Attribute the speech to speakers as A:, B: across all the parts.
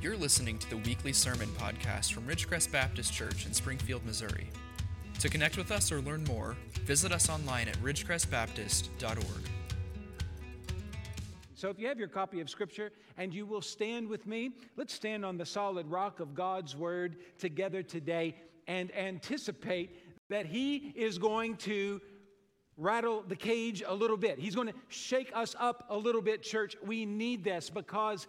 A: You're listening to the weekly sermon podcast from Ridgecrest Baptist Church in Springfield, Missouri. To connect with us or learn more, visit us online at ridgecrestbaptist.org.
B: So, if you have your copy of Scripture and you will stand with me, let's stand on the solid rock of God's Word together today and anticipate that He is going to rattle the cage a little bit. He's going to shake us up a little bit, church. We need this because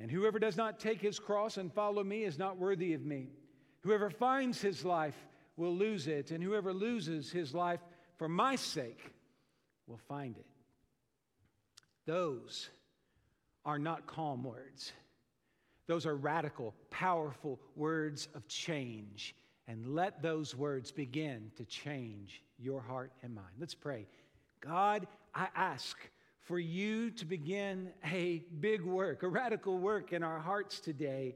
B: And whoever does not take his cross and follow me is not worthy of me. Whoever finds his life will lose it, and whoever loses his life for my sake will find it. Those are not calm words. Those are radical, powerful words of change. And let those words begin to change your heart and mind. Let's pray. God, I ask for you to begin a big work, a radical work in our hearts today.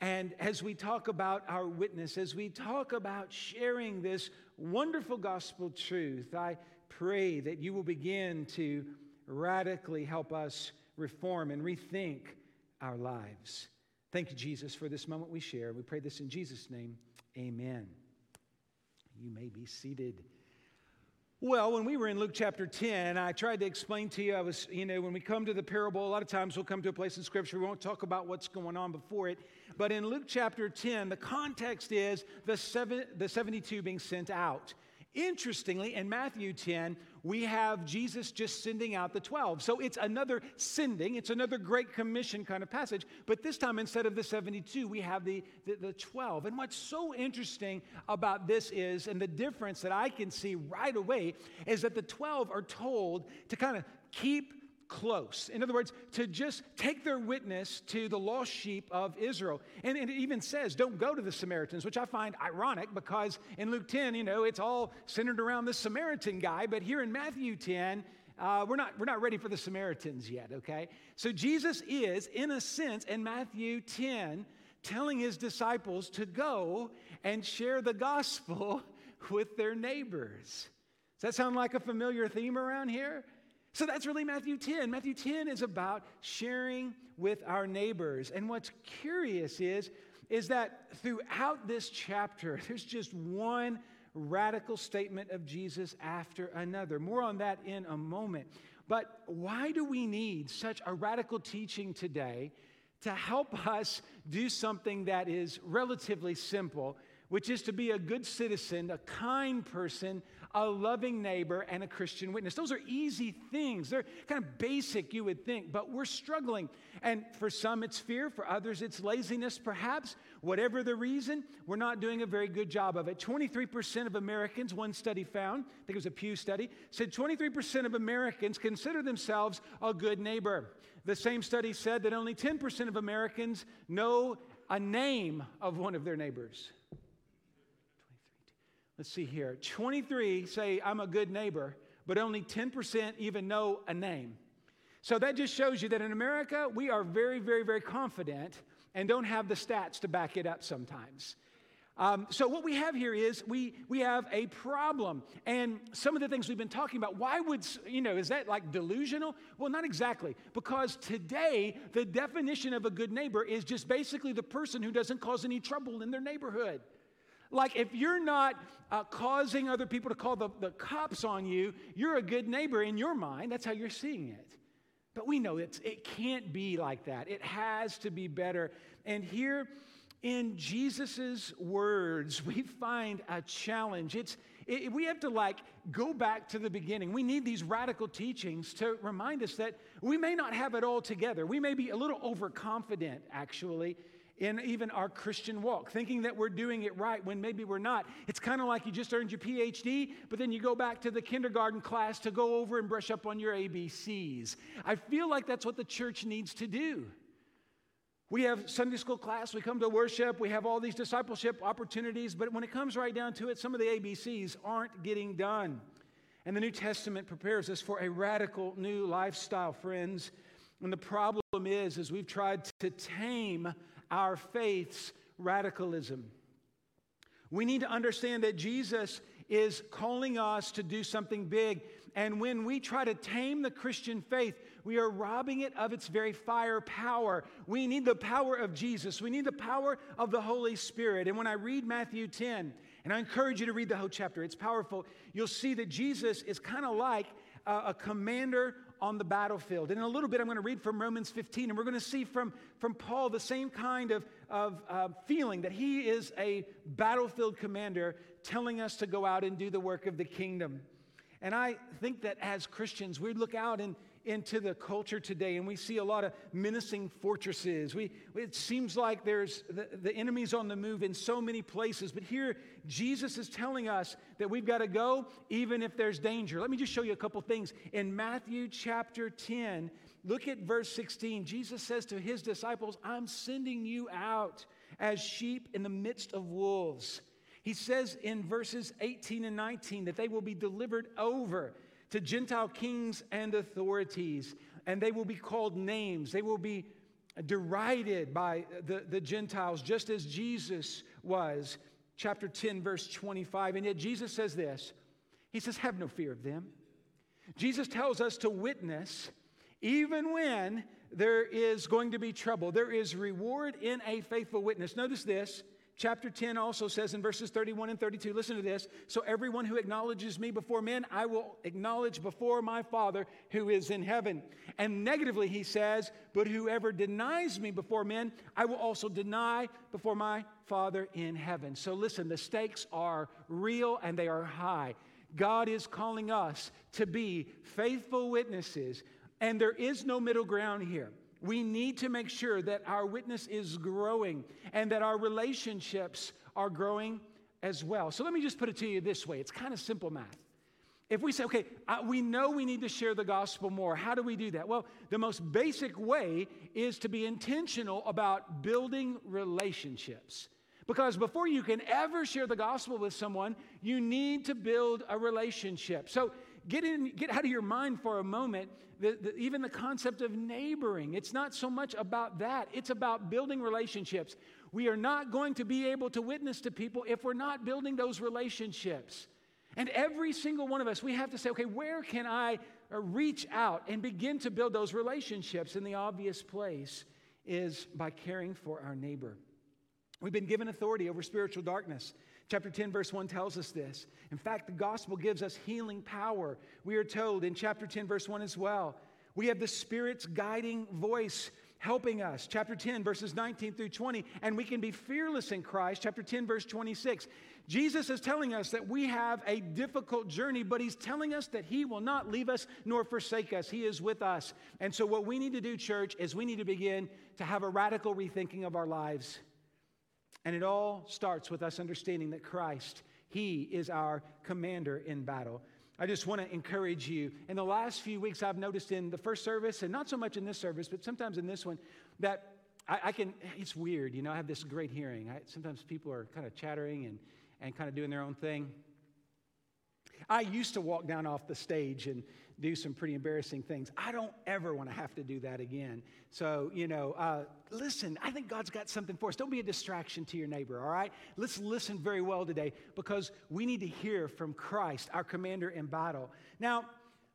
B: And as we talk about our witness, as we talk about sharing this wonderful gospel truth, I pray that you will begin to radically help us reform and rethink our lives. Thank you, Jesus, for this moment we share. We pray this in Jesus' name. Amen. You may be seated. Well, when we were in Luke chapter 10, I tried to explain to you, I was, you know, when we come to the parable, a lot of times we'll come to a place in Scripture, we won't talk about what's going on before it. But in Luke chapter 10, the context is the, seven, the 72 being sent out. Interestingly, in Matthew 10, we have Jesus just sending out the 12. So it's another sending, it's another Great Commission kind of passage. But this time, instead of the 72, we have the, the, the 12. And what's so interesting about this is, and the difference that I can see right away, is that the 12 are told to kind of keep close. In other words, to just take their witness to the lost sheep of Israel. And, and, it even says, don't go to the Samaritans, which I find ironic because in Luke 10, you know, it's all centered around the Samaritan guy. But here in Matthew 10, uh, we're, not, we're not ready for the Samaritans yet, okay? So Jesus is, in a sense, in Matthew 10, telling his disciples to go and share the gospel with their neighbors. Does that sound like a familiar theme around here? So that's really Matthew 10. Matthew 10 is about sharing with our neighbors. And what's curious is, is that throughout this chapter, there's just one radical statement of Jesus after another. More on that in a moment. But why do we need such a radical teaching today to help us do something that is relatively simple, which is to be a good citizen, a kind person, a loving neighbor, and a Christian witness. Those are easy things. They're kind of basic, you would think, but we're struggling. And for some, it's fear. For others, it's laziness, perhaps. Whatever the reason, we're not doing a very good job of it. 23% of Americans, one study found, I think it was a Pew study, said 23% of Americans consider themselves a good neighbor. The same study said that only 10% of Americans know a name of one of their neighbors. Let's see here. 23 say, I'm a good neighbor, but only 10% even know a name. So that just shows you that in America, we are very, very, very confident and don't have the stats to back it up sometimes. Um, so what we have here is we we have a problem, and some of the things we've been talking about. Why would you know? Is that like delusional? Well, not exactly, because today the definition of a good neighbor is just basically the person who doesn't cause any trouble in their neighborhood. Like, if you're not uh, causing other people to call the, the cops on you, you're a good neighbor in your mind. That's how you're seeing it. But we know it's, it can't be like that. It has to be better. And here in Jesus' words, we find a challenge. It's, it, we have to like go back to the beginning. We need these radical teachings to remind us that we may not have it all together. We may be a little overconfident, actually, in even our Christian walk, thinking that we're doing it right when maybe we're not. It's kind of like you just earned your PhD, but then you go back to the kindergarten class to go over and brush up on your ABCs. I feel like that's what the church needs to do. We have Sunday school class, we come to worship, we have all these discipleship opportunities, but when it comes right down to it, some of the ABCs aren't getting done. And the New Testament prepares us for a radical new lifestyle, friends. And the problem is, is we've tried to tame our faith's radicalism. We need to understand that Jesus is calling us to do something big. And when we try to tame the Christian faith, we are robbing it of its very fire power. We need the power of Jesus. We need the power of the Holy Spirit. And when I read Matthew 10, and I encourage you to read the whole chapter, it's powerful, you'll see that Jesus is kind of like a, a commander on the battlefield. And in a little bit, I'm going to read from Romans 15, and we're going to see from, from Paul the same kind of, of uh, feeling that he is a battlefield commander telling us to go out and do the work of the kingdom. And I think that as Christians, we look out and into the culture today and we see a lot of menacing fortresses. We, it seems like there's the, the enemy's on the move in so many places. But here, Jesus is telling us that we've got to go even if there's danger. Let me just show you a couple things. In Matthew chapter 10, look at verse 16. Jesus says to his disciples, I'm sending you out as sheep in the midst of wolves. He says in verses 18 and 19 that they will be delivered over to Gentile kings and authorities, and they will be called names. They will be derided by the, the Gentiles, just as Jesus was. Chapter 10, verse 25. And yet Jesus says this He says, Have no fear of them. Jesus tells us to witness even when there is going to be trouble. There is reward in a faithful witness. Notice this Chapter 10 also says in verses 31 and 32, listen to this. So everyone who acknowledges me before men, I will acknowledge before my Father who is in heaven. And negatively, he says, but whoever denies me before men, I will also deny before my Father in heaven. So listen, the stakes are real and they are high. God is calling us to be faithful witnesses, and there is no middle ground here. We need to make sure that our witness is growing and that our relationships are growing as well. So let me just put it to you this way it's kind of simple math. If we say, okay, uh, we know we need to share the gospel more, how do we do that? Well, the most basic way is to be intentional about building relationships. Because before you can ever share the gospel with someone, you need to build a relationship. So get, in, get out of your mind for a moment the, the, even the concept of neighboring. It's not so much about that, it's about building relationships. We are not going to be able to witness to people if we're not building those relationships. And every single one of us, we have to say, okay, where can I uh, reach out and begin to build those relationships? And the obvious place is by caring for our neighbor. We've been given authority over spiritual darkness. Chapter 10, verse 1 tells us this. In fact, the gospel gives us healing power. We are told in chapter 10, verse 1 as well. We have the Spirit's guiding voice helping us. Chapter 10, verses 19 through 20. And we can be fearless in Christ. Chapter 10, verse 26. Jesus is telling us that we have a difficult journey, but he's telling us that he will not leave us nor forsake us. He is with us. And so, what we need to do, church, is we need to begin to have a radical rethinking of our lives. And it all starts with us understanding that Christ, He is our commander in battle. I just want to encourage you. In the last few weeks, I've noticed in the first service, and not so much in this service, but sometimes in this one, that I, I can, it's weird, you know, I have this great hearing. I, sometimes people are kind of chattering and, and kind of doing their own thing. I used to walk down off the stage and do some pretty embarrassing things. I don't ever want to have to do that again. So, you know, uh, listen, I think God's got something for us. Don't be a distraction to your neighbor, all right? Let's listen very well today because we need to hear from Christ, our commander in battle. Now,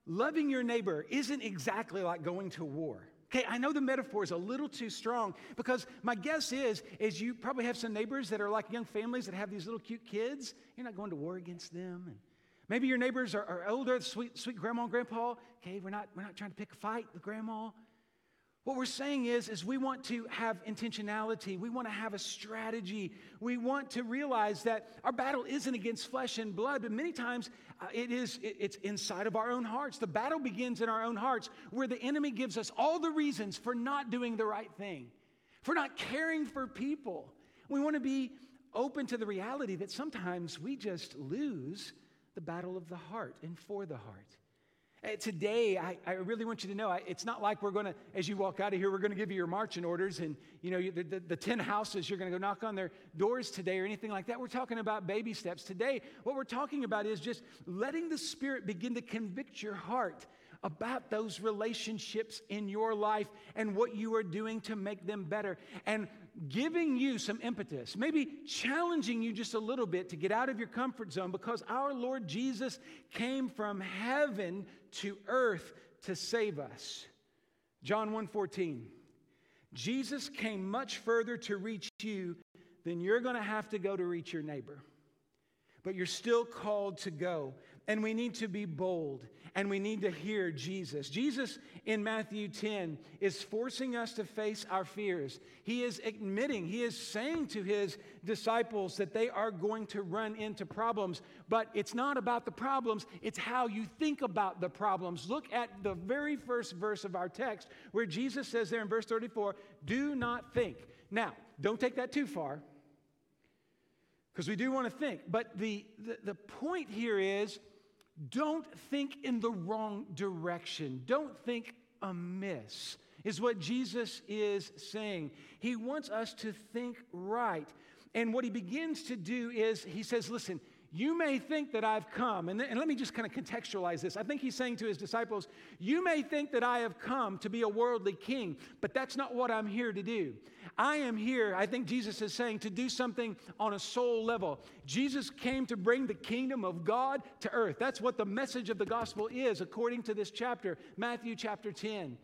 B: loving your neighbor isn't exactly like going to war. Okay, I know the metaphor is a little too strong because my guess is is you probably have some neighbors that are like young families that have these little cute kids. You're not going to war against them and Maybe your neighbors are, are older, sweet, sweet grandma and grandpa. Okay, we're not, we're not trying to pick a fight with grandma. What we're saying is, is we want to have intentionality. We want to have a strategy. We want to realize that our battle isn't against flesh and blood, but many times uh, it is, it, it's inside of our own hearts. The battle begins in our own hearts, where the enemy gives us all the reasons for not doing the right thing, for not caring for people. We want to be open to the reality that sometimes we just lose the battle of the heart and for the heart. Uh, Today, I, I really want you to know I, it's not like we're going to, as you walk out of here, we're going to give you your marching orders and, you know, the, the, the 10 houses, you're going to go knock on their doors today or anything like that. We're talking about baby steps. Today, what we're talking about is just letting the Spirit begin to convict your heart about those relationships in your life and what you are doing to make them better and giving you some impetus, maybe challenging you just a little bit to get out of your comfort zone because our Lord Jesus came from heaven to earth to save us. John 1:14. Jesus came much further to reach you than you're going to have to go to reach your neighbor but you're still called to go. And we need to be bold and we need to hear Jesus. Jesus in Matthew 10 is forcing us to face our fears. He is admitting, he is saying to his disciples that they are going to run into problems, but it's not about the problems, it's how you think about the problems. Look at the very first verse of our text where Jesus says there in verse 34 do not think. Now, don't take that too far because we do want to think. But the, the, the point here is don't think in the wrong direction, don't think amiss, is what Jesus is saying. He wants us to think right. And what he begins to do is he says, Listen, you may think that I've come, and, th- and let me just kind of contextualize this. I think he's saying to his disciples, You may think that I have come to be a worldly king, but that's not what I'm here to do. I am here, I think Jesus is saying, to do something on a soul level. Jesus came to bring the kingdom of God to earth. That's what the message of the gospel is, according to this chapter, Matthew chapter 10.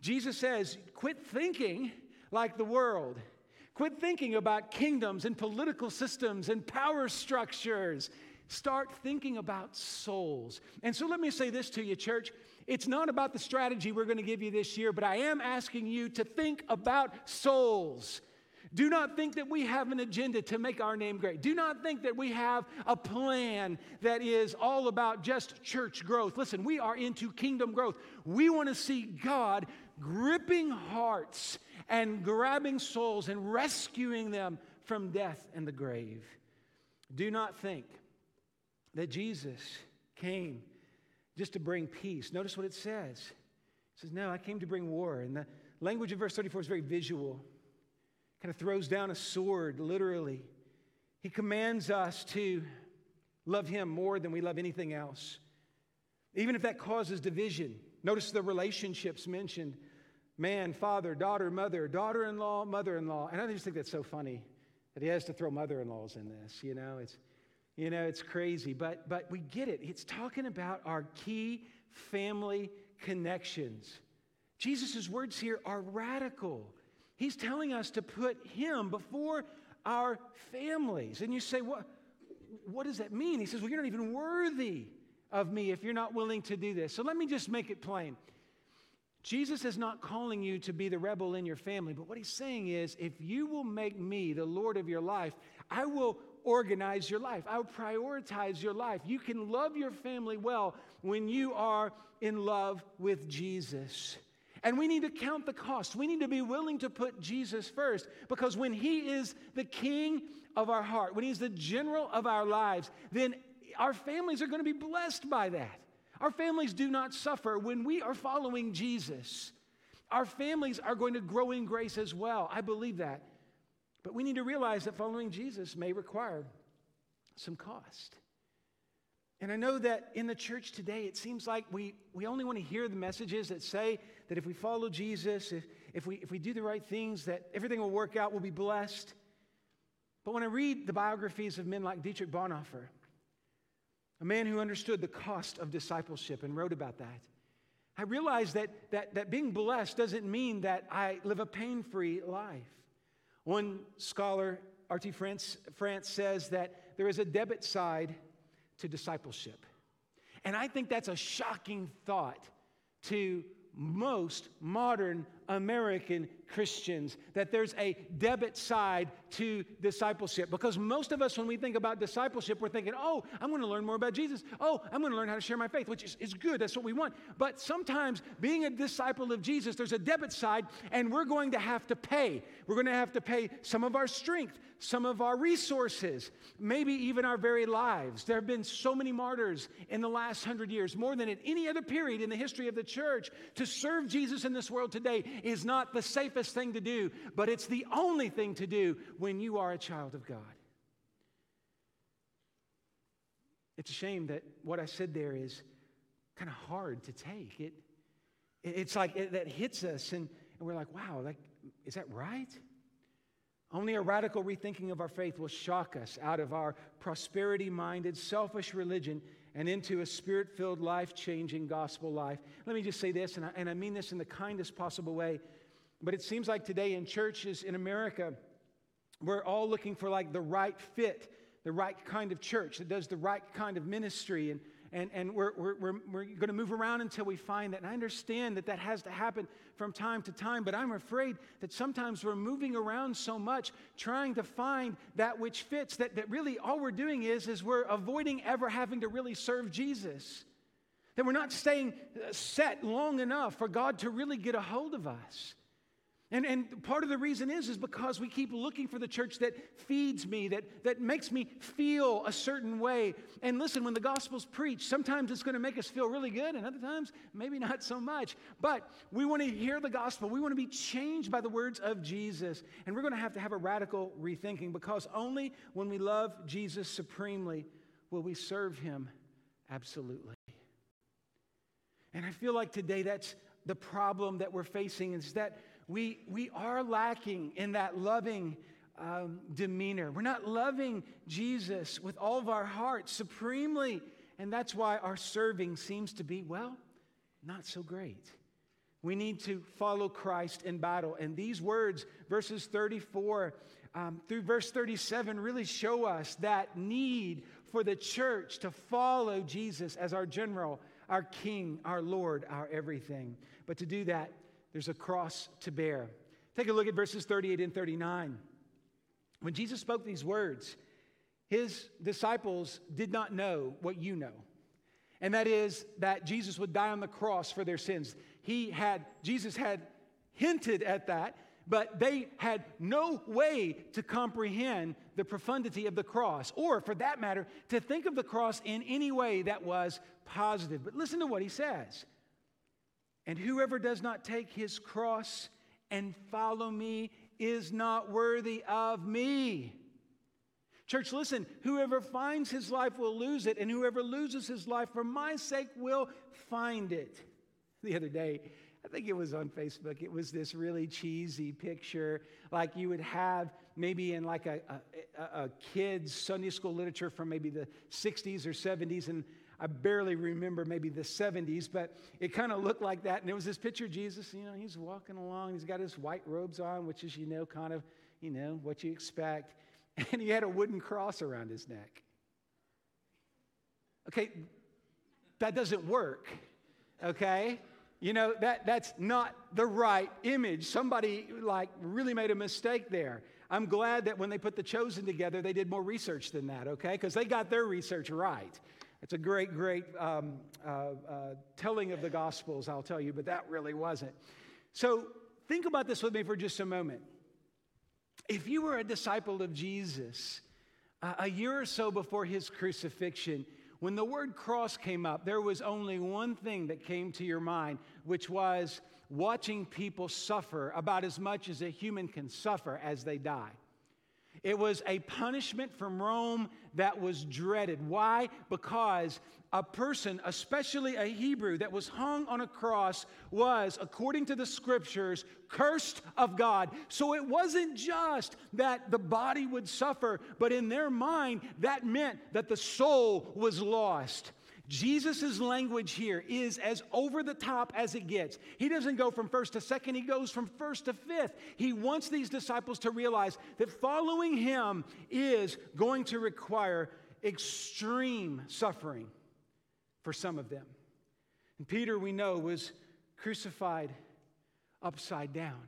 B: Jesus says, Quit thinking like the world. Quit thinking about kingdoms and political systems and power structures. Start thinking about souls. And so let me say this to you, church. It's not about the strategy we're going to give you this year, but I am asking you to think about souls. Do not think that we have an agenda to make our name great. Do not think that we have a plan that is all about just church growth. Listen, we are into kingdom growth. We want to see God gripping hearts and grabbing souls and rescuing them from death and the grave. Do not think that Jesus came just to bring peace. Notice what it says. It says, No, I came to bring war. And the language of verse 34 is very visual, kind of throws down a sword, literally. He commands us to love Him more than we love anything else, even if that causes division. Notice the relationships mentioned man, father, daughter, mother, daughter in law, mother in law. And I just think that's so funny that he has to throw mother in laws in this. You know, it's, you know, it's crazy, but, but we get it. It's talking about our key family connections. Jesus' words here are radical. He's telling us to put him before our families. And you say, what, what does that mean? He says, Well, you're not even worthy of me if you're not willing to do this. So let me just make it plain. Jesus is not calling you to be the rebel in your family, but what he's saying is if you will make me the Lord of your life, I will organize your life. I will prioritize your life. You can love your family well when you are in love with Jesus. And we need to count the cost. We need to be willing to put Jesus first because when He is the king of our heart, when He's the general of our lives, then our families are going to be blessed by that. Our families do not suffer when we are following Jesus. Our families are going to grow in grace as well. I believe that. But we need to realize that following Jesus may require some cost. And I know that in the church today, it seems like we, we only want to hear the messages that say that if we follow Jesus, if, if, we, if we do the right things, that everything will work out, we'll be blessed. But when I read the biographies of men like Dietrich Bonhoeffer, a man who understood the cost of discipleship and wrote about that, I realize that, that, that being blessed doesn't mean that I live a pain free life. One scholar, R.T. France, France, says that there is a debit side to discipleship. And I think that's a shocking thought to most modern American Christians, that there's a debit side to discipleship. Because most of us, when we think about discipleship, we're thinking, oh, I'm going to learn more about Jesus. Oh, I'm going to learn how to share my faith, which is, is good. That's what we want. But sometimes being a disciple of Jesus, there's a debit side, and we're going to have to pay. We're going to have to pay some of our strength, some of our resources, maybe even our very lives. There have been so many martyrs in the last hundred years, more than at any other period in the history of the church. To serve Jesus in this world today is not the safest thing to do, but it's the only thing to do when you are a child of God. It's a shame that what I said there is kind of hard to take. It, it's like it, that hits us, and, and we're like, wow, like, is that right? Only a radical rethinking of our faith will shock us out of our prosperity minded, selfish religion and into a spirit filled, life changing gospel life. Let me just say this, and I, and I mean this in the kindest possible way, but it seems like today in churches in America, we're all looking for like the right fit, the right kind of church that does the right kind of ministry. And and, and we're, we're, we're, we're going to move around until we find that. And I understand that that has to happen from time to time, but I'm afraid that sometimes we're moving around so much trying to find that which fits that, that really all we're doing is, is we're avoiding ever having to really serve Jesus. That we're not staying uh, set long enough for God to really get a hold of us. And, and part of the reason is, is because we keep looking for the church that feeds me, that, that makes me feel a certain way. And listen, when the gospel's preached, sometimes it's going to make us feel really good, and other times, maybe not so much. But we want to hear the gospel. We want to be changed by the words of Jesus. And we're going to have to have a radical rethinking because only when we love Jesus supremely will we serve him absolutely. And I feel like today that's the problem that we're facing is that we, we are lacking in that loving um, demeanor. We're not loving Jesus with all of our heart supremely. And that's why our serving seems to be, well, not so great. We need to follow Christ in battle. And these words, verses 34 um, through verse 37, really show us that need for the church to follow Jesus as our general, our king, our Lord, our everything. But to do that, there's a cross to bear. Take a look at verses 38 and 39. When Jesus spoke these words, his disciples did not know what you know. And that is that Jesus would die on the cross for their sins. He had, Jesus had hinted at that, but they had no way to comprehend the profundity of the cross, or for that matter, to think of the cross in any way that was positive. But listen to what he says. And whoever does not take his cross and follow me is not worthy of me. Church, listen, whoever finds his life will lose it, and whoever loses his life for my sake will find it. The other day, I think it was on Facebook, it was this really cheesy picture like you would have maybe in like a, a, a kid's Sunday school literature from maybe the 60s or 70s, and I barely remember maybe the 70s, but it kind of looked like that. And there was this picture of Jesus, you know, he's walking along, he's got his white robes on, which is, you know, kind of, you know, what you expect. And he had a wooden cross around his neck. Okay, that doesn't work, okay? You know, that, that's not the right image. Somebody like really made a mistake there. I'm glad that when they put the chosen together, they did more research than that, okay? Because they got their research right. It's a great, great um, uh, uh, telling of the Gospels, I'll tell you, but that really wasn't. So think about this with me for just a moment. If you were a disciple of Jesus uh, a year or so before his crucifixion, when the word cross came up, there was only one thing that came to your mind, which was watching people suffer about as much as a human can suffer as they die. It was a punishment from Rome that was dreaded. Why? Because a person, especially a Hebrew, that was hung on a cross was, according to the scriptures, cursed of God. So it wasn't just that the body would suffer, but in their mind, that meant that the soul was lost. Jesus' language here is as over the top as it gets. He doesn't go from first to second, he goes from first to fifth. He wants these disciples to realize that following him is going to require extreme suffering for some of them. And Peter, we know, was crucified upside down.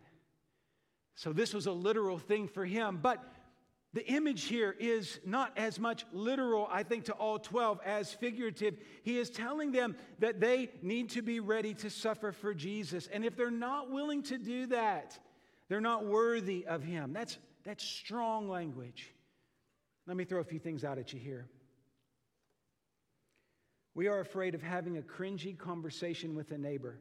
B: So this was a literal thing for him. But the image here is not as much literal, I think, to all 12 as figurative. He is telling them that they need to be ready to suffer for Jesus. And if they're not willing to do that, they're not worthy of him. That's, that's strong language. Let me throw a few things out at you here. We are afraid of having a cringy conversation with a neighbor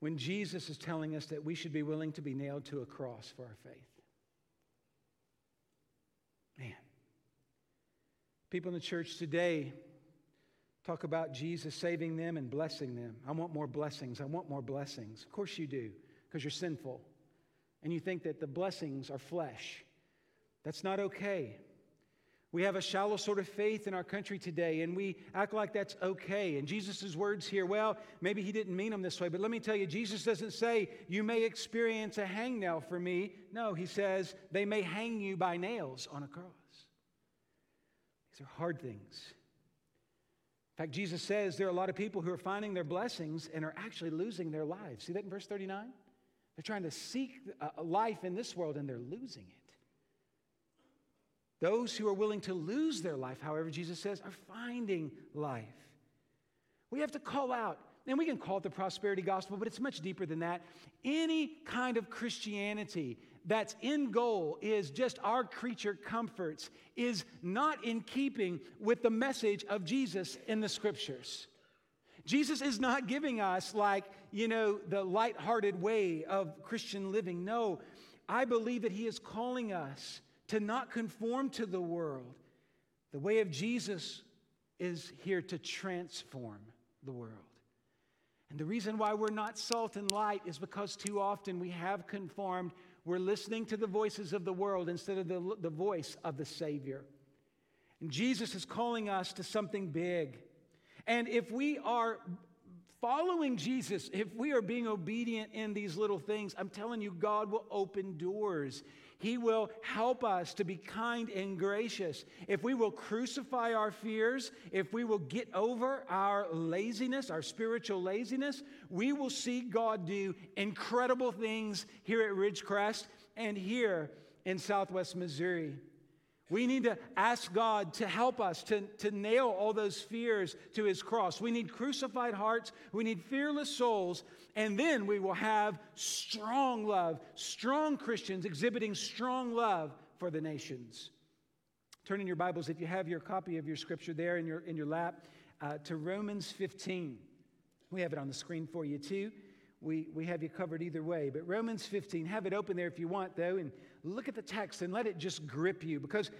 B: when Jesus is telling us that we should be willing to be nailed to a cross for our faith. Man. People in the church today talk about Jesus saving them and blessing them. I want more blessings. I want more blessings. Of course you do, because you're sinful. And you think that the blessings are flesh. That's not okay. We have a shallow sort of faith in our country today, and we act like that's okay. And Jesus' words here, well, maybe he didn't mean them this way, but let me tell you, Jesus doesn't say, You may experience a hangnail for me. No, he says, They may hang you by nails on a cross. These are hard things. In fact, Jesus says there are a lot of people who are finding their blessings and are actually losing their lives. See that in verse 39? They're trying to seek a life in this world and they're losing it. Those who are willing to lose their life, however, Jesus says, are finding life. We have to call out, and we can call it the prosperity gospel, but it's much deeper than that. Any kind of Christianity that's in goal is just our creature comforts, is not in keeping with the message of Jesus in the scriptures. Jesus is not giving us, like, you know, the light-hearted way of Christian living. No, I believe that He is calling us to not conform to the world. The way of Jesus is here to transform the world. And the reason why we're not salt and light is because too often we have conformed. We're listening to the voices of the world instead of the, the voice of the Savior. And Jesus is calling us to something big. And if we are following Jesus, if we are being obedient in these little things, I'm telling you, God will open doors. He will help us to be kind and gracious. If we will crucify our fears, if we will get over our laziness, our spiritual laziness, we will see God do incredible things here at Ridgecrest and here in Southwest Missouri. We need to ask God to help us to, to nail all those fears to his cross. We need crucified hearts. We need fearless souls. And then we will have strong love, strong Christians exhibiting strong love for the nations. Turn in your Bibles, if you have your copy of your scripture there in your, in your lap, uh, to Romans 15. We have it on the screen for you too. We, we have you covered either way. But Romans 15, have it open there if you want, though, and look at the text and let it just grip you because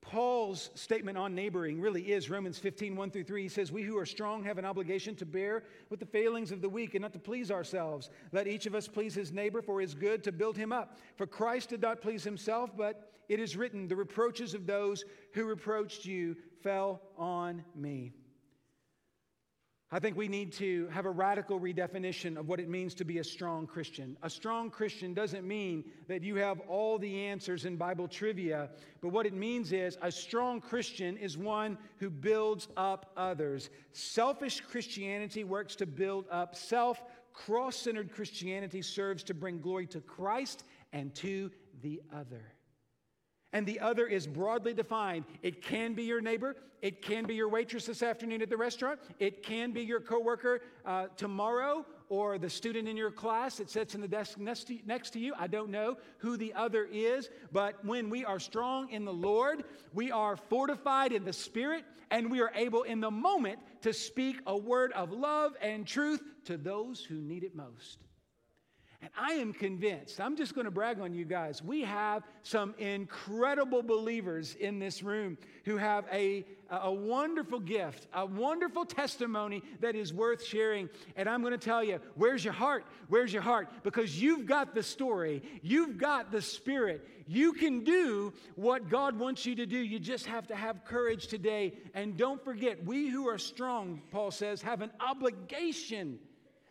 B: Paul's statement on neighboring really is Romans 15, 1 through 3. He says, We who are strong have an obligation to bear with the failings of the weak and not to please ourselves. Let each of us please his neighbor for his good to build him up. For Christ did not please himself, but it is written, The reproaches of those who reproached you fell on me. I think we need to have a radical redefinition of what it means to be a strong Christian. A strong Christian doesn't mean that you have all the answers in Bible trivia, but what it means is a strong Christian is one who builds up others. Selfish Christianity works to build up self, cross centered Christianity serves to bring glory to Christ and to the other. And the other is broadly defined. It can be your neighbor. It can be your waitress this afternoon at the restaurant. It can be your coworker uh, tomorrow or the student in your class that sits in the desk next to, next to you. I don't know who the other is, but when we are strong in the Lord, we are fortified in the Spirit, and we are able in the moment to speak a word of love and truth to those who need it most. And I am convinced, I'm just going to brag on you guys. We have some incredible believers in this room who have a, a wonderful gift, a wonderful testimony that is worth sharing. And I'm going to tell you, where's your heart? Where's your heart? Because you've got the story, you've got the spirit. You can do what God wants you to do. You just have to have courage today. And don't forget, we who are strong, Paul says, have an obligation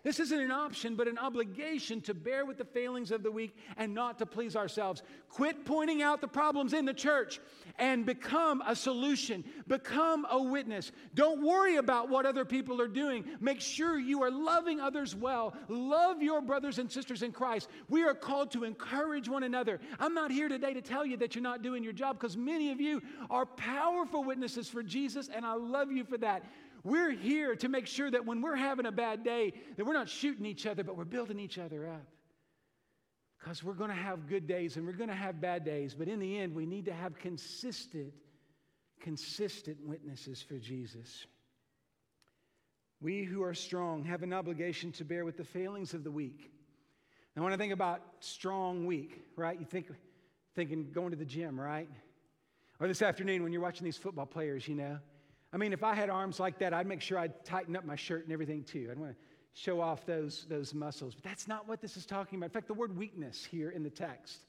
B: This isn't an option, but an obligation to bear with the failings of the weak and not to please ourselves. Quit pointing out the problems in the church and become a solution. Become a witness. Don't worry about what other people are doing. Make sure you are loving others well. Love your brothers and sisters in Christ. We are called to encourage one another. I'm not here today to tell you that you're not doing your job because many of you are powerful witnesses for Jesus, and I love you for that. We're here to make sure that when we're having a bad day, that we're not shooting each other, but we're building each other up. Because we're going to have good days and we're going to have bad days, but in the end, we need to have consistent, consistent witnesses for Jesus. We who are strong have an obligation to bear with the failings of the weak. Now, when I think about strong weak, right, you think thinking going to the gym, right? Or this afternoon when you're watching these football players, you know, I mean, if I had arms like that, I'd make sure I'd tighten up my shirt and everything too. I'd want to show off those, those muscles. But that's not what this is talking about. In fact, the word weakness here in the text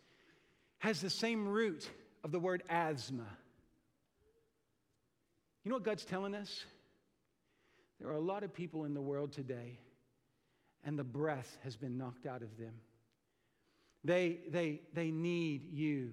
B: has the same root of the word asthma. You know what God's telling us? There are a lot of people in the world today, and the breath has been knocked out of them. They, they, they need you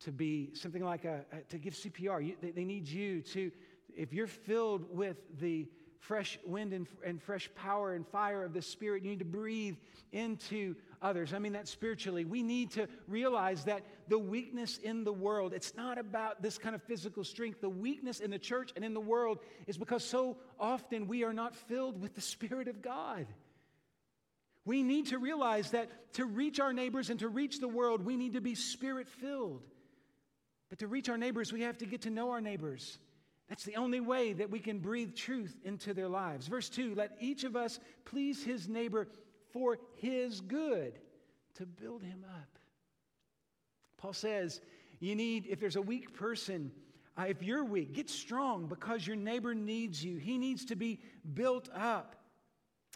B: to be something like a, a to give CPR. You, they, they need you to if you're filled with the fresh wind and, and, fresh power and fire of the Spirit, you need to breathe into others. I mean that spiritually. We need to realize that the weakness in the world, it's not about this kind of physical strength. The weakness in the church and in the world is because so often we are not filled with the Spirit of God. We need to realize that to reach our neighbors and to reach the world, we need to be spirit filled. But to reach our neighbors, we have to get to know our neighbors. That's the only way that we can breathe truth into their lives. Verse 2 let each of us please his neighbor for his good to build him up. Paul says, you need, if there's a weak person, uh, if you're weak, get strong because your neighbor needs you. He needs to be built up.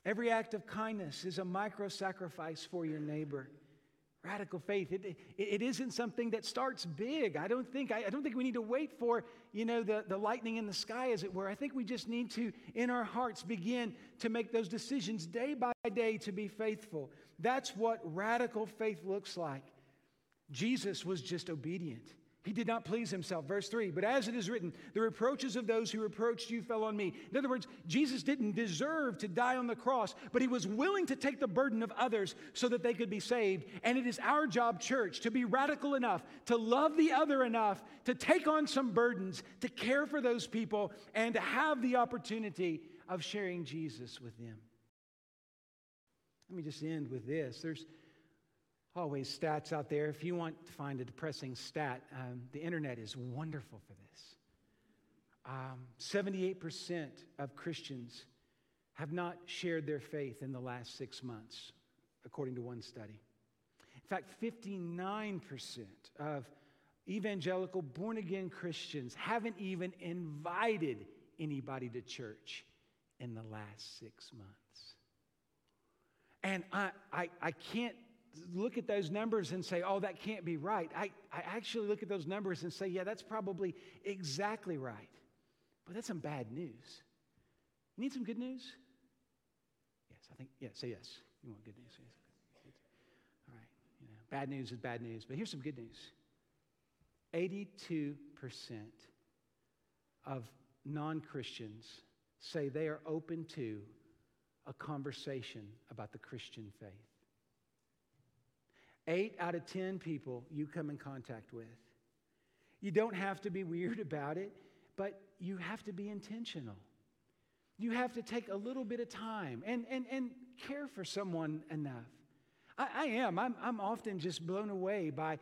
B: Every act of kindness is a micro sacrifice for your neighbor. Radical faith, it, it, it isn't something that starts big. I don't think, I, I, don't think we need to wait for, you know, the, the lightning in the sky, as it were. I think we just need to, in our hearts, begin to make those decisions day by day to be faithful. That's what radical faith looks like. Jesus was just obedient. He did not please himself. Verse 3 But as it is written, the reproaches of those who reproached you fell on me. In other words, Jesus didn't deserve to die on the cross, but he was willing to take the burden of others so that they could be saved. And it is our job, church, to be radical enough, to love the other enough, to take on some burdens, to care for those people, and to have the opportunity of sharing Jesus with them. Let me just end with this. There's always stats out there. If you want to find a depressing stat, um, the internet is wonderful for this. Um, 78% of Christians have not shared their faith in the last six months, according to one study. In fact, 59% of evangelical born again Christians haven't even invited anybody to church in the last six months. And I, I, I can't look at those numbers and say, oh, that can't be right. I, I actually look at those numbers and say, yeah, that's probably exactly right. But that's some bad news. You need some good news? Yes, I think, yeah, say yes. You want good news? Yes. All right. You know, bad news is bad news. But here's some good news 82% of non Christians say they are open to a conversation about the Christian faith. Eight out of 10 people you come in contact with. You don't have to be weird about it, but you have to be intentional. You have to take a little bit of time and, and, and care for someone enough. I, I am. I'm, I'm often just blown away by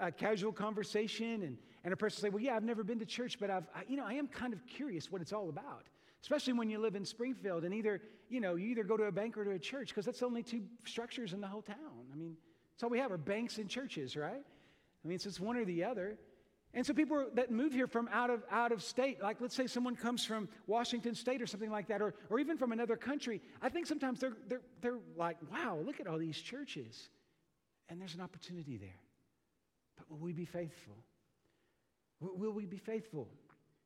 B: a, a, casual conversation and, and a person say, Well, yeah, I've never been to church, but I've, I, you know, I am kind of curious what it's all about. Especially when you live in Springfield and either, you know, you either go to a bank or to a church because that's only two structures in the whole town. I mean, that's all we have are banks and churches, right? I mean, it's just one or the other. And so people that move here from out of, out of state, like let's say someone comes from Washington State or something like that, or, or even from another country, I think sometimes they're, they're, they're like, wow, look at all these churches. And there's an opportunity there. But will we be faithful? Will we be faithful?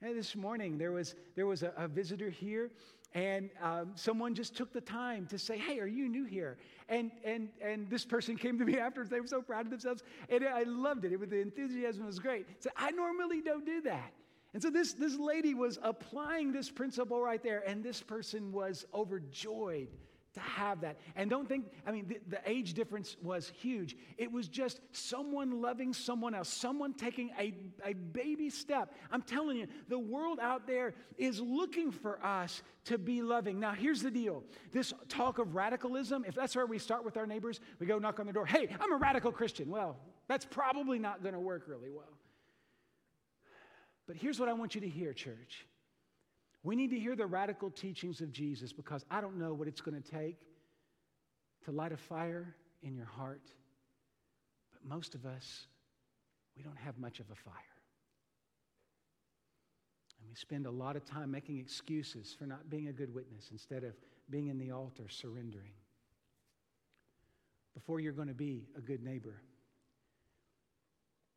B: And this morning, there was, there was a, a visitor here, and um, someone just took the time to say, Hey, are you new here? And, and, and this person came to me afterwards. They were so proud of themselves. And I loved it. it was, the enthusiasm was great. So I normally don't do that. And so this, this lady was applying this principle right there, and this person was overjoyed to have that. And don't think, I mean, the, the, age difference was huge. It was just someone loving someone else, someone taking a, a baby step. I'm telling you, the world out there is looking for us to be loving. Now, here's the deal this talk of radicalism, if that's where we start with our neighbors, we go knock on the door, hey, I'm a radical Christian. Well, that's probably not going to work really well. But here's what I want you to hear, church. We need to hear the radical teachings of Jesus because I don't know what it's going to take to light a fire in your heart. But most of us, we don't have much of a fire. And we spend a lot of time making excuses for not being a good witness instead of being in the altar surrendering. Before you're going to be a good neighbor,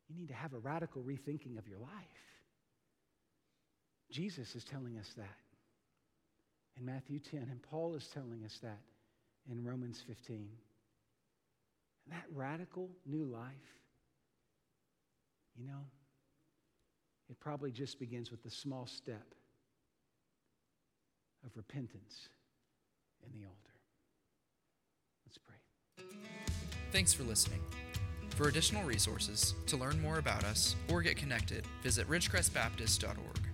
B: you need to have a radical rethinking of your life. Jesus is telling us that in Matthew 10, and Paul is telling us that in Romans 15. And that radical new life, you know, it probably just begins with the small step of repentance in the altar. Let's pray.
A: Thanks for listening. For additional resources, to learn more about us, or get connected, visit ridgecrestbaptist.org.